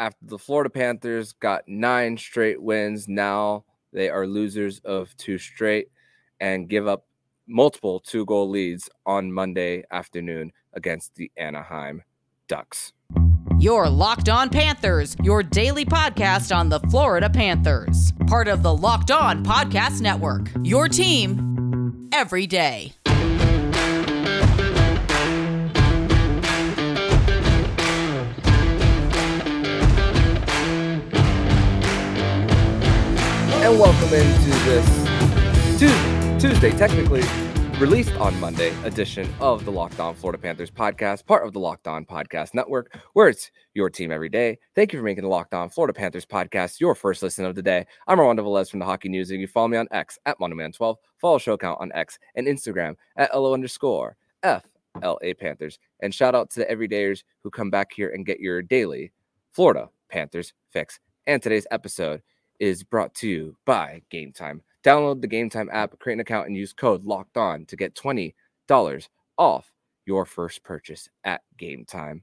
after the Florida Panthers got nine straight wins. Now they are losers of two straight and give up multiple two goal leads on Monday afternoon against the Anaheim Ducks. Your Locked On Panthers, your daily podcast on the Florida Panthers. Part of the Locked On Podcast Network. Your team every day. And welcome into this Tuesday, technically released on Monday edition of the Locked On Florida Panthers podcast, part of the Locked On Podcast Network, where it's your team every day. Thank you for making the Locked On Florida Panthers podcast your first listen of the day. I'm Armando Velez from the Hockey News, and you follow me on X at Mandoman12. Follow show account on X and Instagram at LO underscore FLA Panthers. And shout out to the everydayers who come back here and get your daily Florida Panthers fix. And today's episode is brought to you by Game Time. Download the Game Time app, create an account, and use code Locked On to get twenty dollars off your first purchase at Game Time.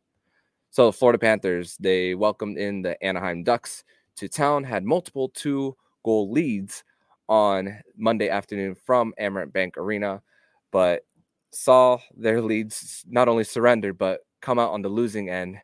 So, the Florida Panthers they welcomed in the Anaheim Ducks to town, had multiple two goal leads on Monday afternoon from Amerant Bank Arena, but saw their leads not only surrender but come out on the losing end.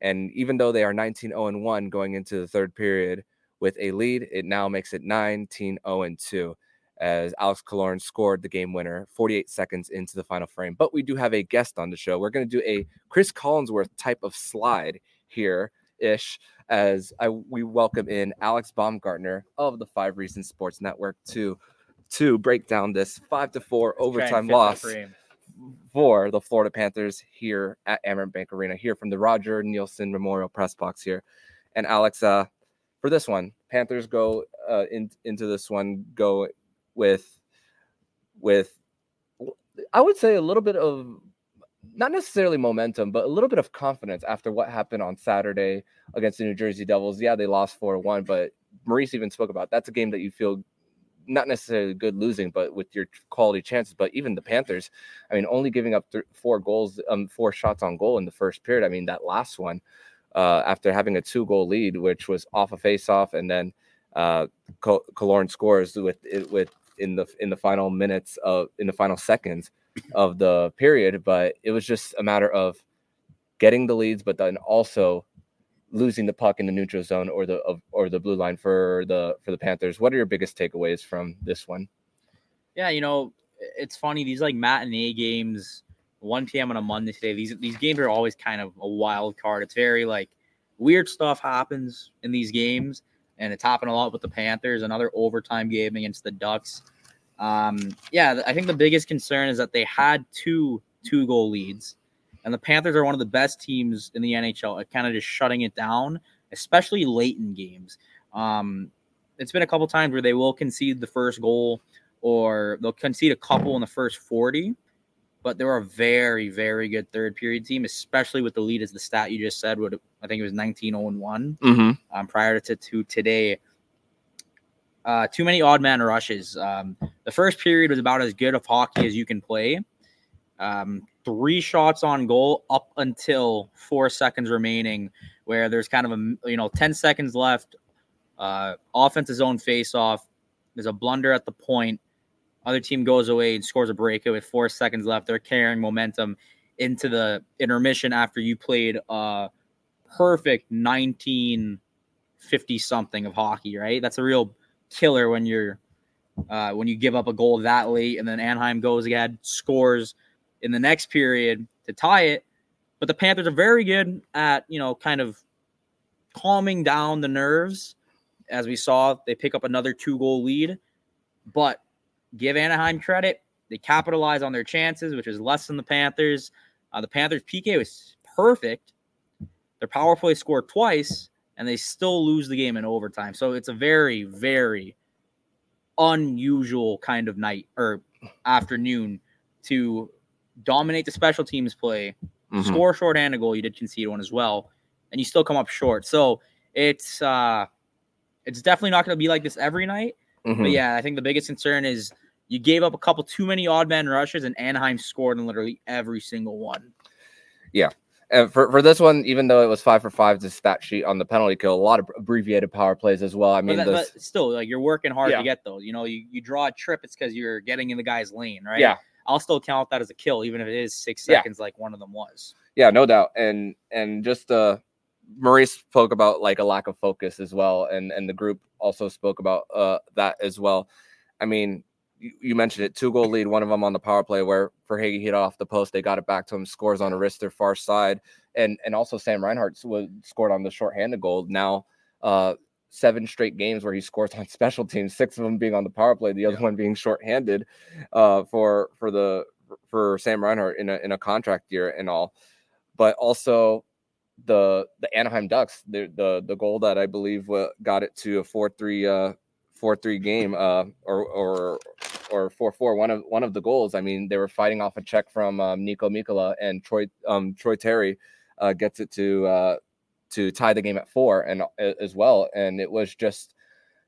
And even though they are 19 0 1 going into the third period, with a lead. It now makes it 19 0 2 as Alex Killorn scored the game winner 48 seconds into the final frame. But we do have a guest on the show. We're going to do a Chris Collinsworth type of slide here ish as I, we welcome in Alex Baumgartner of the Five Reasons Sports Network to to break down this five to four overtime loss for the Florida Panthers here at Amerant Bank Arena, here from the Roger Neilson Memorial Press Box here. And Alex, uh, for this one, Panthers go uh, in, into this one go with with I would say a little bit of not necessarily momentum, but a little bit of confidence after what happened on Saturday against the New Jersey Devils. Yeah, they lost 4 1, but Maurice even spoke about that's a game that you feel not necessarily good losing, but with your quality chances. But even the Panthers, I mean, only giving up th- four goals, um, four shots on goal in the first period. I mean, that last one, uh, after having a two goal lead, which was off a face off, and then uh, Killorn scores with with in the in the final minutes of in the final seconds of the period. But it was just a matter of getting the leads, but then also losing the puck in the neutral zone or the or the blue line for the for the Panthers. What are your biggest takeaways from this one? Yeah, you know, it's funny these like matinee games 1 p.m. on a Monday today. These these games are always kind of a wild card. It's very like weird stuff happens in these games, and it's happened a lot with the Panthers. Another overtime game against the Ducks. Um, yeah, I think the biggest concern is that they had two two goal leads, and the Panthers are one of the best teams in the NHL at kind of just shutting it down, especially late in games. Um, it's been a couple times where they will concede the first goal, or they'll concede a couple in the first forty but they were a very, very good third period team, especially with the lead as the stat you just said. Would I think it was 19 0 1 mm-hmm. um, prior to, to today. Uh, too many odd man rushes. Um, the first period was about as good of hockey as you can play. Um, three shots on goal up until four seconds remaining, where there's kind of a you know 10 seconds left. Uh, offensive zone face off. There's a blunder at the point other team goes away and scores a breakaway with four seconds left. They're carrying momentum into the intermission after you played a perfect 1950 something of hockey, right? That's a real killer when you're uh, when you give up a goal that late and then Anaheim goes again, scores in the next period to tie it. But the Panthers are very good at, you know, kind of calming down the nerves. As we saw, they pick up another two goal lead. But give Anaheim credit. They capitalize on their chances, which is less than the Panthers. Uh, the Panthers' PK was perfect. Their power play scored twice, and they still lose the game in overtime. So it's a very, very unusual kind of night or afternoon to dominate the special teams play, mm-hmm. score short-handed goal. You did concede one as well, and you still come up short. So it's uh, it's definitely not going to be like this every night. Mm-hmm. But yeah, I think the biggest concern is you gave up a couple too many odd man rushes, and Anaheim scored in literally every single one. Yeah. And for, for this one, even though it was five for five, the stat sheet on the penalty kill, a lot of abbreviated power plays as well. I mean, but, that, this, but still, like you're working hard Yeah. to get those. You know, you, you draw a trip, it's because you're getting in the guy's lane, right? yeah, I'll still count that as a kill, even if it is six Yeah. seconds, like one of them was. yeah, no doubt. And and just uh, Maurice spoke about like a lack of focus as well, and and the group also spoke about uh that as well. I mean, you, you mentioned it, two goal lead, one of them on the power play where Verhaeghe hit off the post, they got it back to him, scores on a wrist their far side, and and also Sam Reinhart was scored on the shorthanded goal. Now, uh, seven straight games where he scores on special teams, six of them being on the power play, the other Yeah. one being shorthanded, uh, for for the for Sam Reinhart in a in a contract year and all, but also the the Anaheim Ducks, the the the goal that I believe got it to a four three uh four three game uh or or or four four one of one of the goals. I mean, they were fighting off a check from um, Niko Mikkola and Troy um Troy Terry uh gets it to uh to tie the game at four and uh, as well, and it was just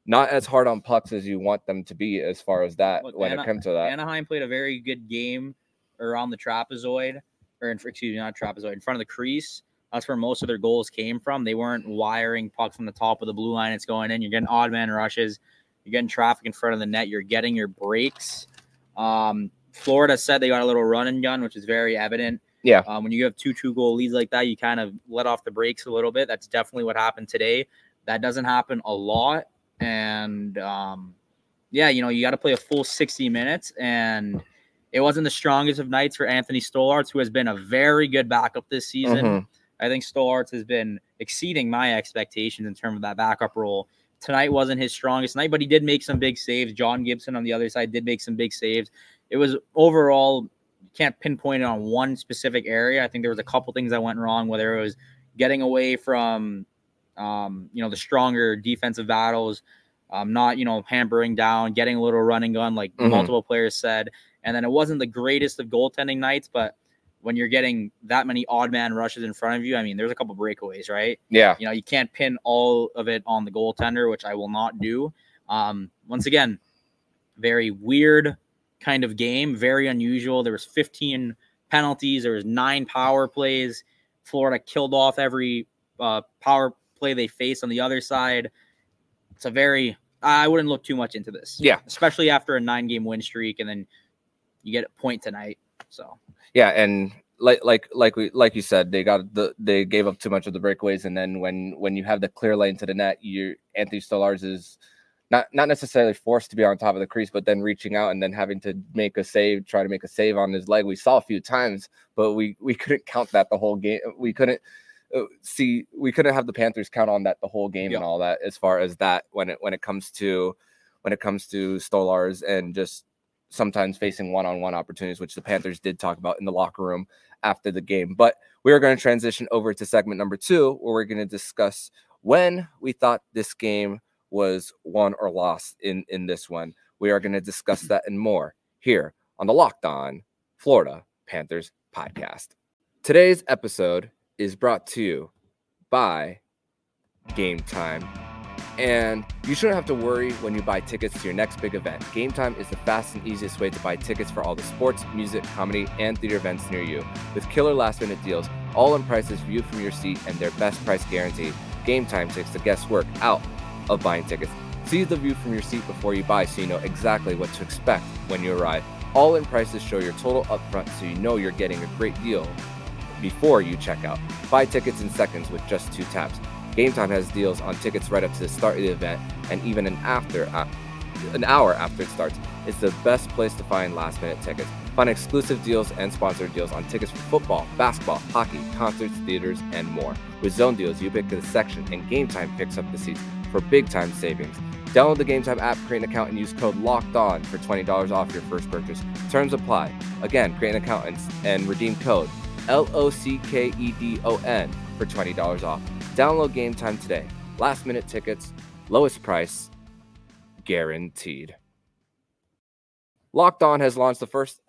not as hard on pucks as you want them to be as far as that Look, when Ana- it comes to that. Anaheim played a very good game around the trapezoid, or in, excuse me, not trapezoid, in front of the crease. That's where most of their goals came from. They weren't wiring pucks from the top of the blue line. It's going in. You're getting odd man rushes. You're getting traffic in front of the net. You're getting your breaks. Um, Florida said they got a little run and gun, which is very evident. Yeah. Um, when you have two two goal leads like that, you kind of let off the brakes a little bit. That's definitely what happened today. That doesn't happen a lot. And um, yeah, you know, you got to play a full 60 minutes. And it wasn't the strongest of nights for Anthony Stolarz, who has been a very good backup this season. Mhm. I think Stolarz has been exceeding my expectations in terms of that backup role. Tonight wasn't his strongest night, but he did make some big saves. John Gibson on the other side did make some big saves. It was overall, you can't pinpoint it on one specific area. I think there was a couple things that went wrong, whether it was getting away from, um, you know, the stronger defensive battles, um, not, you know, hampering down, getting a little running gun, like Mhm. multiple players said. And then it wasn't the greatest of goaltending nights, but when you're getting that many odd man rushes in front of you, I mean, there's a couple breakaways, right? Yeah. You know, you can't pin all of it on the goaltender, which I will not do. Um, once again, very weird kind of game, very unusual. There was 15 penalties, there was nine power plays. Florida killed off every uh, power play they faced on the other side. It's a very I wouldn't look too much into this. Yeah. Especially after a nine game win streak and then you get a point tonight. So Yeah, and like like like we like you said, they got the they gave up too much of the breakaways, and then when when you have the clear lane to the net, you Anthony Stolarz is not not necessarily forced to be on top of the crease, but then reaching out and then having to make a save, try to make a save on his leg. We saw a few times, but we we couldn't count that the whole game. We couldn't uh, see we couldn't have the Panthers count on that the whole game and all that as far as that when it when it comes to when it comes to Stolarz and just sometimes facing one-on-one opportunities, which the Panthers did talk about in the locker room after the game. But we are going to transition over to segment number two, where we're going to discuss when we thought this game was won or lost in in this one. We are going to discuss that and more here on the Locked On Florida Panthers podcast. Today's episode is brought to you by Game Time. And you shouldn't have to worry when you buy tickets to your next big event. Game Time is the fast and easiest way to buy tickets for all the sports, music, comedy, and theater events near you. With killer last minute deals, all in prices viewed from your seat, and their best price guarantee, Game Time takes the guesswork out of buying tickets. See the view from your seat before you buy so you know exactly what to expect when you arrive. All in prices show your total upfront so you know you're getting a great deal before you check out. Buy tickets in seconds with just two taps. Game Time has deals on tickets right up to the start of the event and even an after uh, an hour after it starts. It's the best place to find last minute tickets. Find exclusive deals and sponsored deals on tickets for football, basketball, hockey, concerts, theaters, and more. With zone deals, you pick the section and Game Time picks up the seats for big time savings. Download the Game Time app, create an account, and use code LOCKED ON for $20 off your first purchase. Terms apply. Again, create an account and, and redeem code L O C K E D O N for $20 off. Download Game Time today. Last minute tickets, lowest price, guaranteed. Locked On has launched the first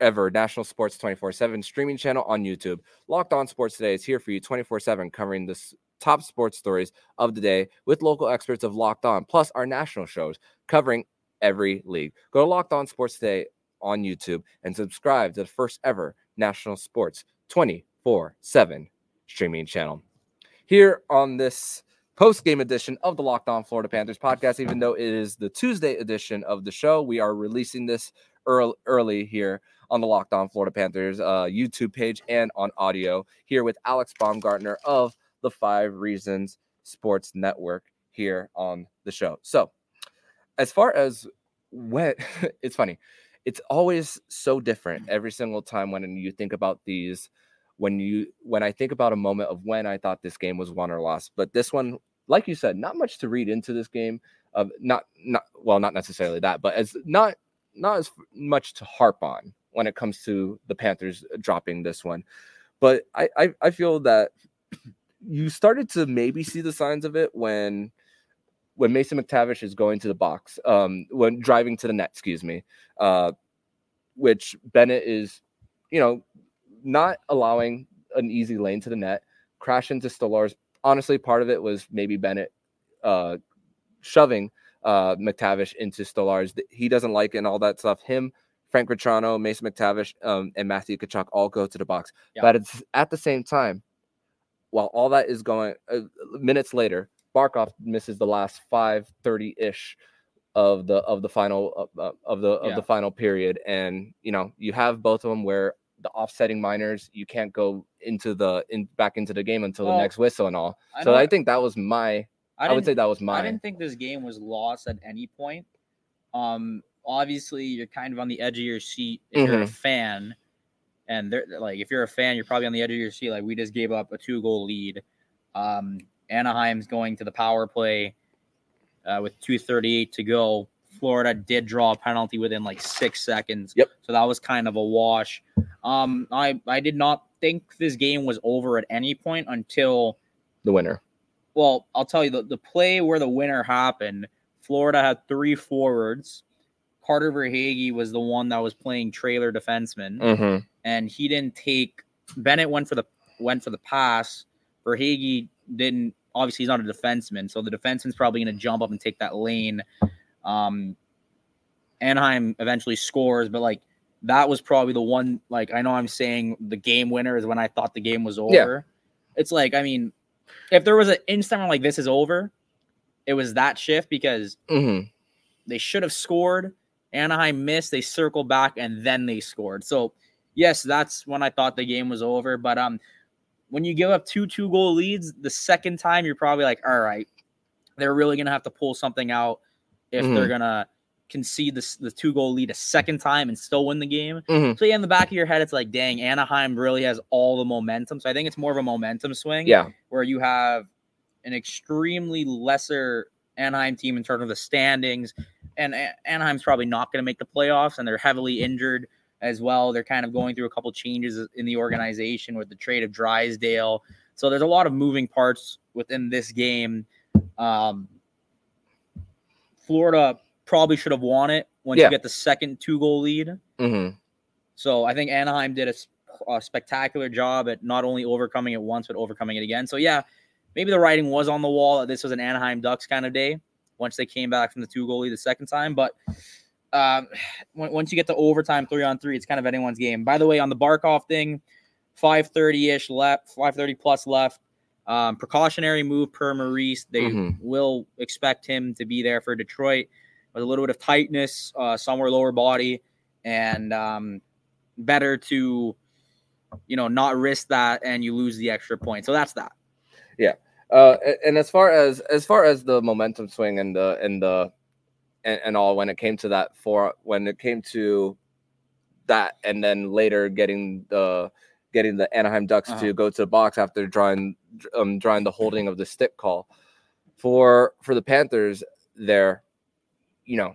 ever national sports 24 7 streaming channel on YouTube. Locked On Sports Today is here for you 24 7, covering the top sports stories of the day with local experts of Locked On, plus our national shows covering every league. Go to Locked On Sports Today on YouTube and subscribe to the first ever national sports 24 7 streaming channel. Here on this post game edition of the Locked On Florida Panthers podcast, even though it is the Tuesday edition of the show, we are releasing this early, early here on the Locked On Florida Panthers uh, YouTube page and on audio here with Alex Baumgartner of the Five Reasons Sports Network here on the show. So, as far as when it's funny, it's always so different every single time when you think about these when you when I think about a moment of when I thought this game was won or lost. But this one, like you said, not much to read into this game. Of not not well, not necessarily that, but as not not as much to harp on when it comes to the Panthers dropping this one. But I I, I feel that you started to maybe see the signs of it when when Mason McTavish is going to the box, um, when driving to the net, excuse me, uh, which Bennett is, you know, not allowing an easy lane to the net, crash into Stolarz. Honestly, part of it was maybe Bennett uh, shoving uh, McTavish into Stolarz. He doesn't like it and all that stuff. Him, Frank Vatrano, Mason McTavish, um, and Matthew Tkachuk all go to the box. Yeah. But it's at the same time, while all that is going, uh, minutes later, Barkov misses the last five thirty ish of the of the final uh, of the of yeah. the final period, and you know you have both of them where the offsetting minors you can't go into the in back into the game until well, the next whistle and all. I so I think that was my. I, I would say that was my. I didn't think this game was lost at any point. Um, obviously you're kind of on the edge of your seat if mm-hmm. you're a mm-hmm. fan, and they're like if you're a fan, you're probably on the edge of your seat. Like we just gave up a two goal lead. Um, Anaheim's going to the power play uh, with 238 to go. Florida did draw a penalty within like six seconds. Yep. So that was kind of a wash. Um, I I did not think this game was over at any point until the winner. Well, I'll tell you the, the play where the winner happened. Florida had three forwards. Carter Verhaeghe was the one that was playing trailer defenseman, mm-hmm. and he didn't take. Bennett went for the went for the pass. Verhaeghe didn't obviously he's not a defenseman, so the defenseman's probably going to jump up and take that lane. Um, Anaheim eventually scores, but like that was probably the one. Like I know I'm saying the game winner is when I thought the game was over. Yeah. It's like I mean, if there was an instant like this is over, it was that shift because mm-hmm. they should have scored. Anaheim missed. They circled back and then they scored. So yes, that's when I thought the game was over. But um, when you give up two two goal leads, the second time you're probably like, all right, they're really gonna have to pull something out if mm-hmm. they're gonna concede the, the two goal lead a second time and still win the game. Mm-hmm. So yeah, in the back of your head, it's like, dang, Anaheim really has all the momentum. So I think it's more of a momentum swing. Yeah, where you have an extremely lesser Anaheim team in terms of the standings, and Anaheim's probably not going to make the playoffs, and they're heavily injured as well. They're kind of going through a couple changes in the organization with the trade of Drysdale. So there's a lot of moving parts within this game. Um, Florida probably should have won it once yeah. you get the second two goal lead. Mm-hmm. So I think Anaheim did a, a, spectacular job at not only overcoming it once, but overcoming it again. So yeah, maybe the writing was on the wall that this was an Anaheim Ducks kind of day once they came back from the two goal lead the second time. But um, once you get to overtime, three on three, it's kind of anyone's game. By the way, on the Barkov thing, 530 ish left, 530 plus left. Um, precautionary move per Maurice. They mm-hmm. will expect him to be there for Detroit with a little bit of tightness, uh, somewhere lower body, and um, better to, you know, not risk that and you lose the extra point. So that's that. Yeah. Uh, and as far as as far as the momentum swing and the and the and, and all when it came to that for when it came to that and then later getting the getting the Anaheim Ducks uh-huh. to go to the box after drawing um drawing the holding of the stick call for for the Panthers there you know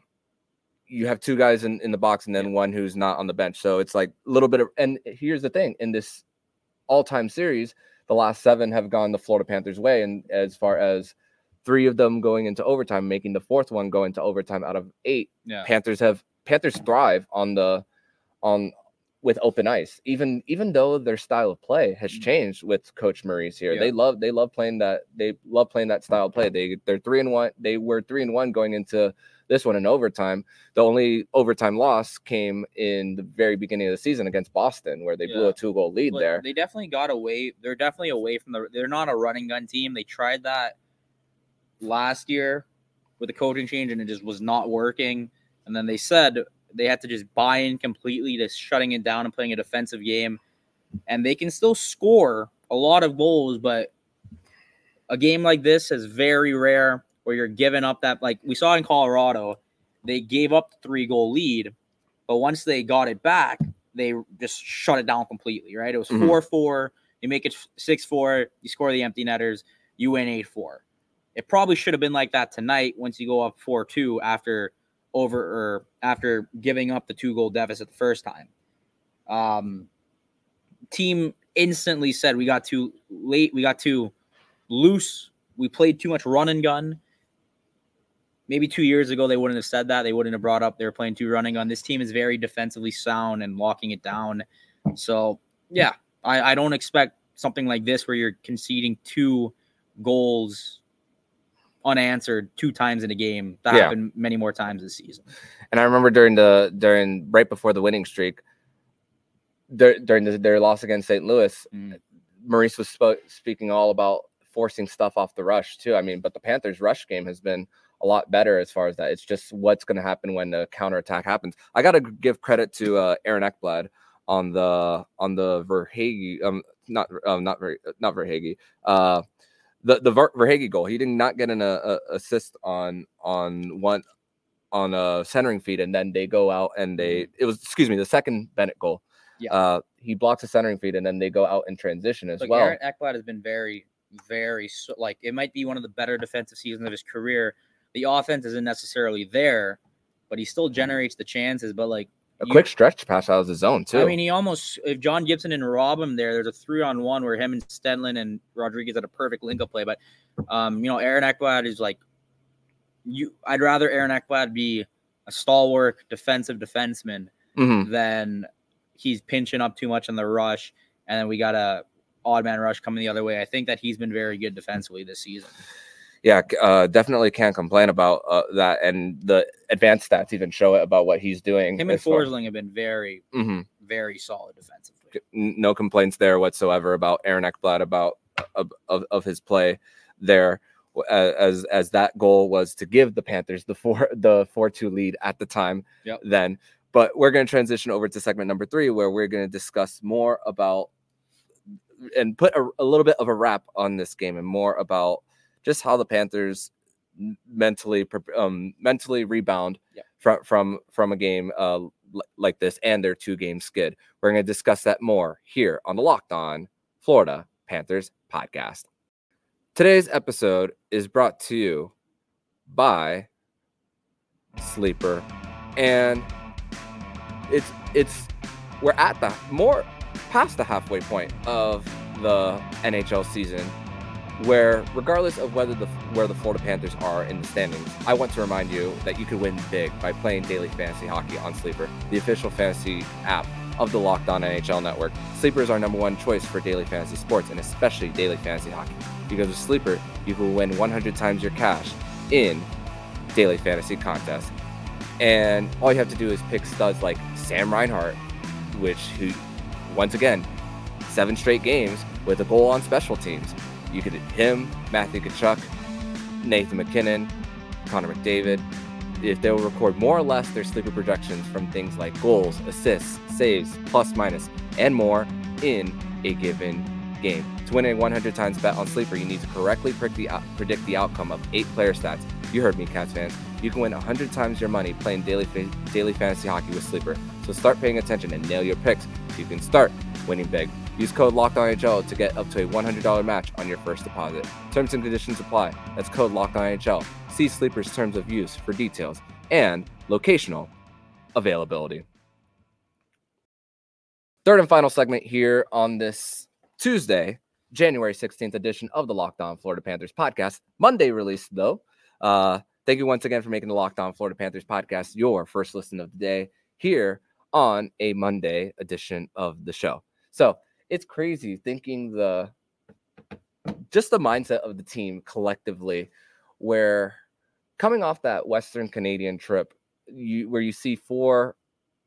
you have two guys in, in the box and then one who's not on the bench so it's like a little bit of and here's the thing in this all-time series the last seven have gone the Florida Panthers way and as far as three of them going into overtime, making the fourth one go into overtime out of eight. Yeah. Panthers have Panthers thrive on the on with open ice. Even even though their style of play has mm. changed with Coach Maurice here, yeah. they love they love playing that they love playing that style of play. They they're three and one. They were three and one going into this one in overtime. The only overtime loss came in the very beginning of the season against Boston, where they blew a two goal lead Like, there. They definitely got away. They're definitely away from the. They're not a running gun team. They tried that last year with the coaching change, and it just was not working. And then they said they had to just buy in completely to shutting it down and playing a defensive game. And they can still score a lot of goals, but a game like this is very rare where you're giving up that. Like we saw in Colorado, they gave up the three goal lead, but once they got it back, they just shut it down completely, right? It was Mhm. 4 4. You make it 6 4. You score the empty netters. You win 8 4. It probably should have been like that tonight once you go up 4 2 after over or after giving up the two goal deficit the first time. Um, team instantly said we got too late. We got too loose. We played too much run and gun. Maybe two years ago, they wouldn't have said that. They wouldn't have brought up they were playing too running gun. This team is very defensively sound and locking it down. So, yeah, I, I don't expect something like this where you're conceding two goals unanswered two times in a game. That Yeah. happened many more times this season. And I remember during the during right before the winning streak, dur- during the, their loss against St. Louis, Mm. Maurice was spo- speaking all about forcing stuff off the rush too. I mean, but the Panthers' rush game has been a lot better as far as that. It's just what's going to happen when the counterattack happens. I got to give credit to uh, Aaron Ekblad on the on the Verhaeghe um not um not Ver, not Verhaeghe uh the the Ver, Verhaeghe goal. He did not get an uh, assist on on one on a centering feed, and then they go out and they it was excuse me the second Bennett goal. Yeah. Uh, he blocks a centering feed, and then they go out in transition as Like well. Aaron Ekblad has been very, very like it might be one of the better defensive seasons of his career. The offense isn't necessarily there, but he still generates the chances. But like a you- quick stretch pass out of the zone too. I mean, he almost if John Gibson didn't rob him there, there's a three on one where him and Stenlund and Rodrigues had a perfect link up play. But um, you know, Aaron Ekblad is like you. I'd rather Aaron Ekblad be a stalwart defensive defenseman Mhm. than he's pinching up too much on the rush, and then we got a odd man rush coming the other way. I think that he's been very good defensively this season. Yeah, uh, definitely can't complain about uh, that, and the advanced stats even show it about what he's doing. Him and Forsling have been very, Mhm. very solid defensively. No complaints there whatsoever about Aaron Ekblad about of, of, of his play there uh, as as that goal was to give the Panthers the four the four two lead at the time Yep. then but we're going to transition over to segment number three where we're going to discuss more about and put a, a little bit of a wrap on this game and more about just how the Panthers mentally um mentally rebound Yep. from from from a game uh like this and their two game skid. We're going to discuss that more here on the Locked On Florida Panthers podcast. Today's episode is brought to you by Sleeper and it's it's we're at the more past the halfway point of the NHL season where regardless of whether the where the Florida Panthers are in the standings, I want to remind you that you could win big by playing daily fantasy hockey on Sleeper, the official fantasy app of the Locked On NHL network. Sleeper is our number one choice for daily fantasy sports and especially daily fantasy hockey. Because with Sleeper, you can win 100 times your cash in daily fantasy contests. And all you have to do is pick studs like Sam Reinhart, which who once again, seven straight games with a goal on special teams. You could hit him, Matthew Tkachuk, Nathan MacKinnon, Connor McDavid. If they'll record more or less their sleeper projections from things like goals, assists, saves, plus minus, and more in a given game. To win a 100 times bet on Sleeper, you need to correctly predict the, outcome of eight player stats. You heard me, Cats fans. You can win 100 times your money playing daily daily fantasy hockey with Sleeper. So start paying attention and nail your picks so you can start winning big. Use code LOCKEDONHL to get up to a $100 match on your first deposit. Terms and conditions apply. That's code LOCKEDONHL. See Sleeper's terms of use for details and locational availability. Third and final segment here on this Tuesday, January 16th edition of the Locked On Florida Panthers podcast. Monday release, though. Uh, thank you once again for making the Locked On Florida Panthers podcast your first listen of the day here on a Monday edition of the show. So it's crazy thinking the just the mindset of the team collectively, where coming off that Western Canadian trip, you where you see four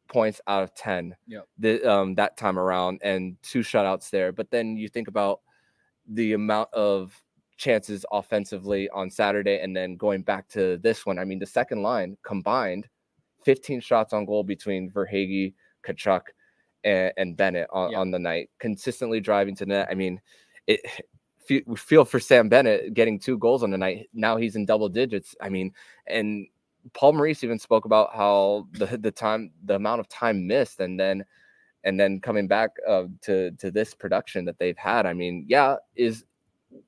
points out of ten Yep. the, um, that time around and two shutouts there. But then you think about the amount of chances offensively on Saturday and then going back to this one. I mean, the second line combined 15 shots on goal between Verhaeghe, Tkachuk, and, and Bennett on, Yeah. on the night, consistently driving to net. I mean, it we feel for Sam Bennett getting two goals on the night. Now he's in double digits. I mean, and Paul Maurice even spoke about how the the time the amount of time missed and then and then coming back uh, to to this production that they've had. I mean, yeah, is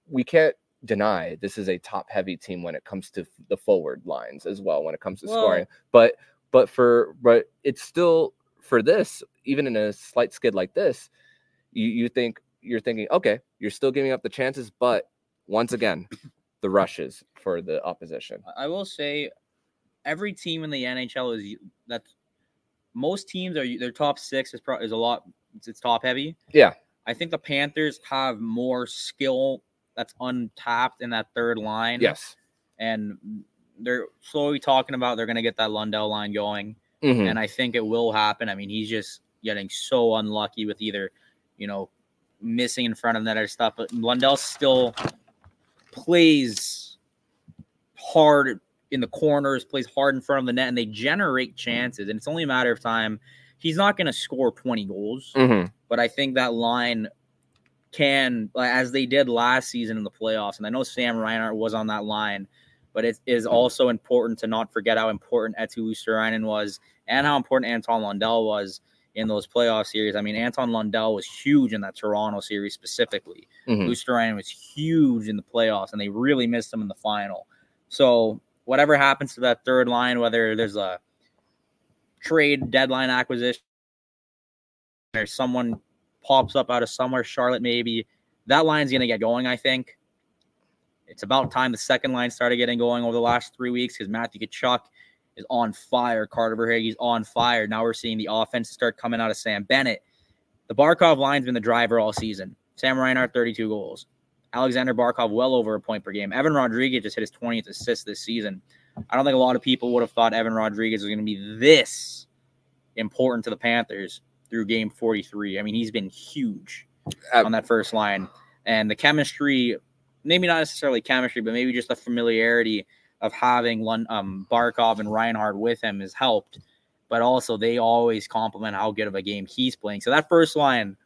we can't deny this is a top heavy team when it comes to the forward lines as well when it comes to Well- scoring. But but for but it's still for this even in a slight skid like this, you you think you're thinking okay, you're still giving up the chances, but once again, the rushes for the opposition. I- will say, every team in the NHL is that most teams are their top six is pro, is a lot. It's, it's top heavy. Yeah. I think the Panthers have more skill that's untapped in that third line. Yes. and they're slowly talking about they're going to get that Lundell line going, Mhm. and I think it will happen. I mean, he's just getting so unlucky with either, you know, missing in front of net or stuff. But Lundell still plays hard in the corners, plays hard in front of the net, and they generate chances. And it's only a matter of time. He's not going to score 20 goals, Mhm. but I think that line can, as they did last season in the playoffs. And I know Sam Reinhart was on that line, but it is also important to not forget how important Eetu Luostarinen was and how important Anton Lundell was in those playoff series. I mean, Anton Lundell was huge in that Toronto series specifically. Mm-hmm. Luostarinen was huge in the playoffs, and they really missed him in the final. So whatever happens to that third line, whether there's a trade deadline acquisition or someone pops up out of somewhere, Charlotte maybe, that line's going to get going, I think. It's about time the second line started getting going over the last three weeks because Matthew Tkachuk is on fire. Carter Verhaeghe's on fire. Now we're seeing the offense start coming out of Sam Bennett. The Barkov line's been the driver all season. Sam Reinhart, 32 goals. Aleksander Barkov, well over a point per game. Evan Rodrigues just hit his 20th assist this season. I don't think a lot of people would have thought Evan Rodrigues was going to be this important to the Panthers through game 43. I mean, he's been huge Uh, on that first line. And the chemistry, maybe not necessarily chemistry, but maybe just the familiarity of having Lun- um, Barkov and Reinhart with him has helped. But also, they always compliment how good of a game he's playing. So that first line,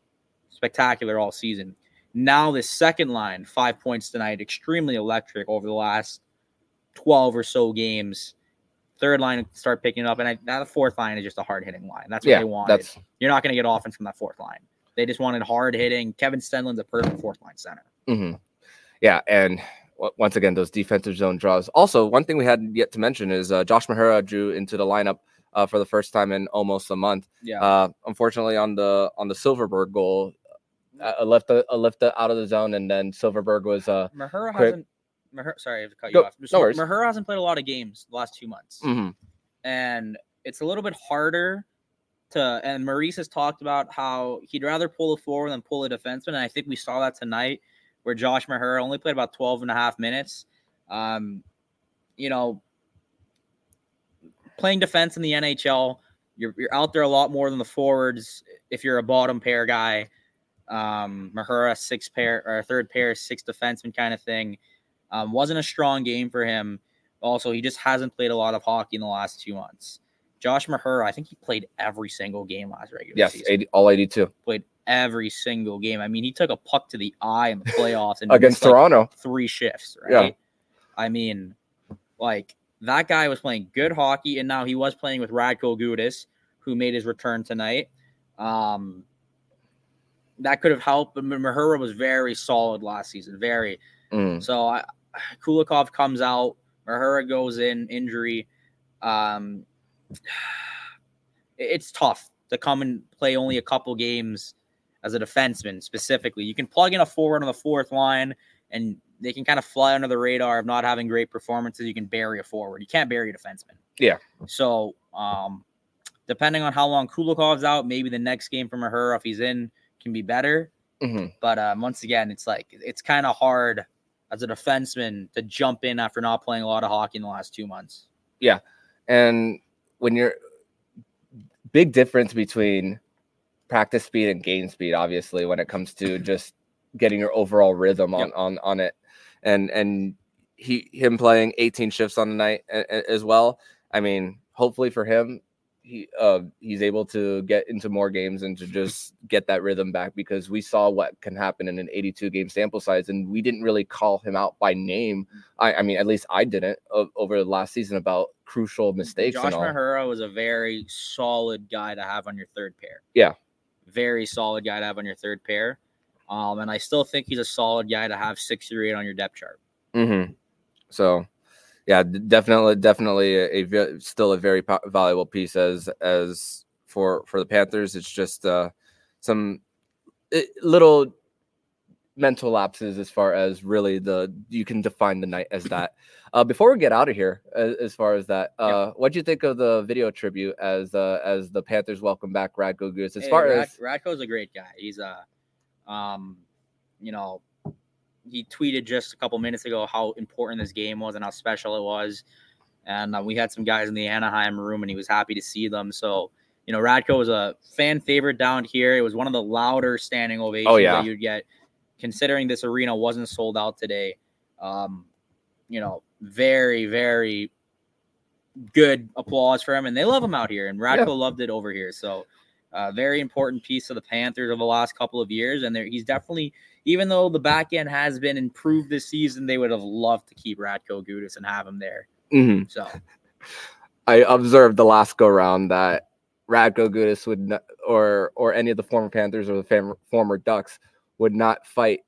spectacular all season. Now, the second line, five points tonight, extremely electric over the last 12 or so games. Third line start picking up, and I, now the fourth line is just a hard hitting line. That's what yeah, they wanted. that's You're not going to get offense from that fourth line. They just wanted hard hitting. Kevin Stenlund's a perfect fourth line center. hmm Yeah, and once again, those defensive zone draws. Also, one thing we hadn't yet to mention is uh, Josh Mahura drew into the lineup uh, for the first time in almost a month. Yeah. Uh, unfortunately, on the on the Silverberg goal, uh, left the left the out of the zone, and then Silverberg was uh, Mahura quick- hasn't. Mahura, sorry, I have to cut Go- you off. no worries. Mahura hasn't played a lot of games the last two months, mhm, and it's a little bit harder to. And Maurice has talked about how he'd rather pull a forward than pull a defenseman, and I think we saw that tonight, where Josh Mahura only played about 12 and a half minutes. Um, you know, playing defense in the NHL, you're, you're out there a lot more than the forwards. If you're a bottom pair guy, um, Mahura six pair or third pair, six defenseman kind of thing. Um, wasn't a strong game for him. Also, he just hasn't played a lot of hockey in the last two months. Josh Mahura, I think he played every single game last regular yes, season. 80, all eighty-two Played every single game. I mean, he took a puck to the eye in the playoffs and against like, Toronto. three shifts, Yeah. right? I mean, like that guy was playing good hockey, and now he was playing with Radko Gudas, who made his return tonight. Um, that could have helped, but Mahura was very solid last season. Very. Mhm. So I, Kulikov comes out, Mahura goes in injury. Um, it's tough to come and play only a couple games as a defenseman specifically. You can plug in a forward on the fourth line, and they can kind of fly under the radar of not having great performances. You can bury a forward. You can't bury a defenseman. Yeah. So, um, depending on how long Kulikov's out, maybe the next game from Mahura, if he's in, can be better. Mhm. But um, once again, it's like it's kind of hard as a defenseman to jump in after not playing a lot of hockey in the last two months. Yeah, and when you're big difference between practice speed and gain speed, obviously, when it comes to just getting your overall rhythm on Yep. on on it, and and he him playing 18 shifts on the night as well. I mean, hopefully for him, he uh he's able to get into more games and to just get that rhythm back because we saw what can happen in an 82 game sample size, and we didn't really call him out by name. I, I mean, at least I didn't o- over the last season about crucial mistakes Josh. Mahura was a very solid guy to have on your third pair. Yeah. Very solid guy to have on your third pair. Um, and I still think he's a solid guy to have six eight on your depth chart. Mm-hmm. So, yeah, definitely, definitely a, a still a very po- valuable piece as as for for the Panthers. It's just uh, some eh, little mental lapses as far as really the you can define the night as that. Uh, before we get out of here, as, as far as that, uh, what do you think of the video tribute as uh, as the Panthers welcome back Radko Gudas? As Hey, far Rad- as Radko's a great guy. He's a, um, you know, he tweeted just a couple minutes ago how important this game was and how special it was. And uh, we had some guys in the Anaheim room, and he was happy to see them. So, you know, Radko was a fan favorite down here. It was one of the louder standing ovations Oh, yeah. that you'd get, considering this arena wasn't sold out today. Um, you know, very, very good applause for him, and they love him out here. And Radko Yeah. loved it over here. So, uh, very important piece of the Panthers over the last couple of years. And there, he's definitely, even though the back end has been improved this season, they would have loved to keep Radko Gudas and have him there. Mhm. So, I observed the last go round that Radko Gudas would not, or or any of the former Panthers or the fam- former Ducks would not fight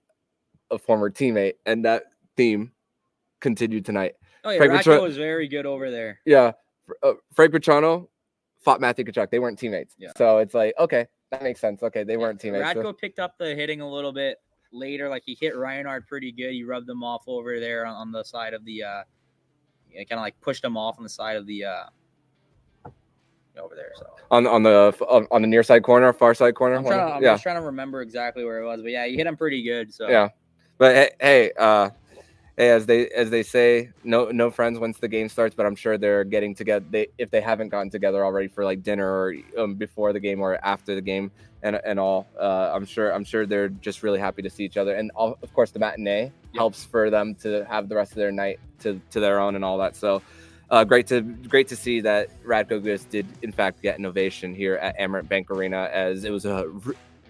a former teammate, and that theme continued tonight. oh yeah, Frank Radko Petro- was very good over there. Yeah, uh, Frank Vatrano fought Matthew Tkachuk. They weren't teammates, Yeah. so it's like okay, that makes sense. Okay, they weren't teammates. so- Radko picked up the hitting a little bit later. Like he hit Reinhart pretty good. He rubbed them off over there on, on the side of the, uh, kind of like pushed them off on the side of the, uh, over there. So on on the on the near side corner, far side corner. I'm, trying, I'm yeah, just trying to remember exactly where it was, but yeah, he hit him pretty good. So yeah. But hey, hey, uh, hey, as they as they say, no no friends once the game starts. But I'm sure they're getting together. They if they haven't gotten together already for like dinner or um, before the game or after the game and and all. Uh, I'm sure I'm sure they're just really happy to see each other. And all, of course, the matinee helps for them to have the rest of their night to to their own and all that. So. Uh, great to great to see that Radko Gudas did in fact get an ovation here at Amerant Bank Arena, as it was a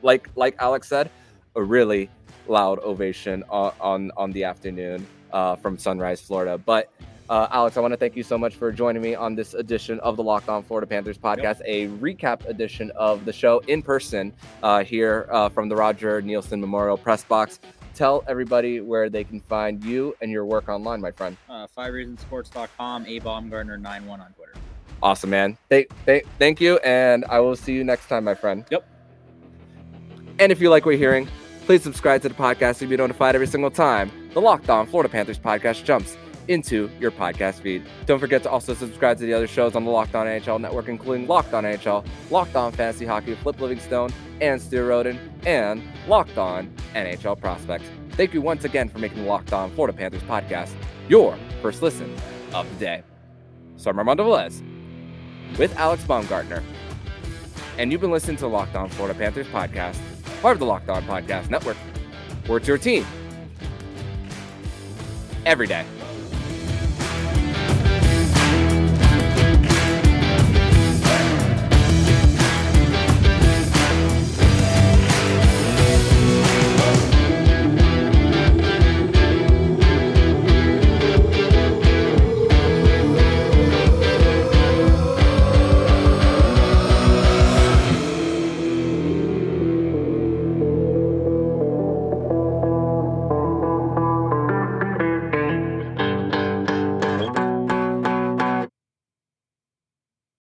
like like Alex said, a really loud ovation on on, on the afternoon uh, from Sunrise, Florida. But uh, Alex, I want to thank you so much for joining me on this edition of the Locked On Florida Panthers podcast, a recap edition of the show in person uh, here uh, from the Roger Neilson Memorial Press Box. Tell everybody where they can find you and your work online, my friend. uh, five reasonsports.com, a Baumgartner 91 on Twitter. Awesome, man. Thank, thank, thank you, and I will see you next time, my friend. Yep. And if you like what you're hearing, please subscribe to the podcast to be notified every single time the Locked On Florida Panthers podcast jumps into your podcast feed. Don't forget to also subscribe to the other shows on the Locked On NHL network, including Locked On NHL, Locked On Fantasy Hockey, Flip Livingstone and Stu Roden, and Locked On NHL Prospects. Thank you once again for making the Locked On Florida Panthers podcast your first listen of the day. So I'm Armando Velez with Alex Baumgartner. And you've been listening to the Locked On Florida Panthers podcast, part of the Locked On Podcast Network, where it's your team every day.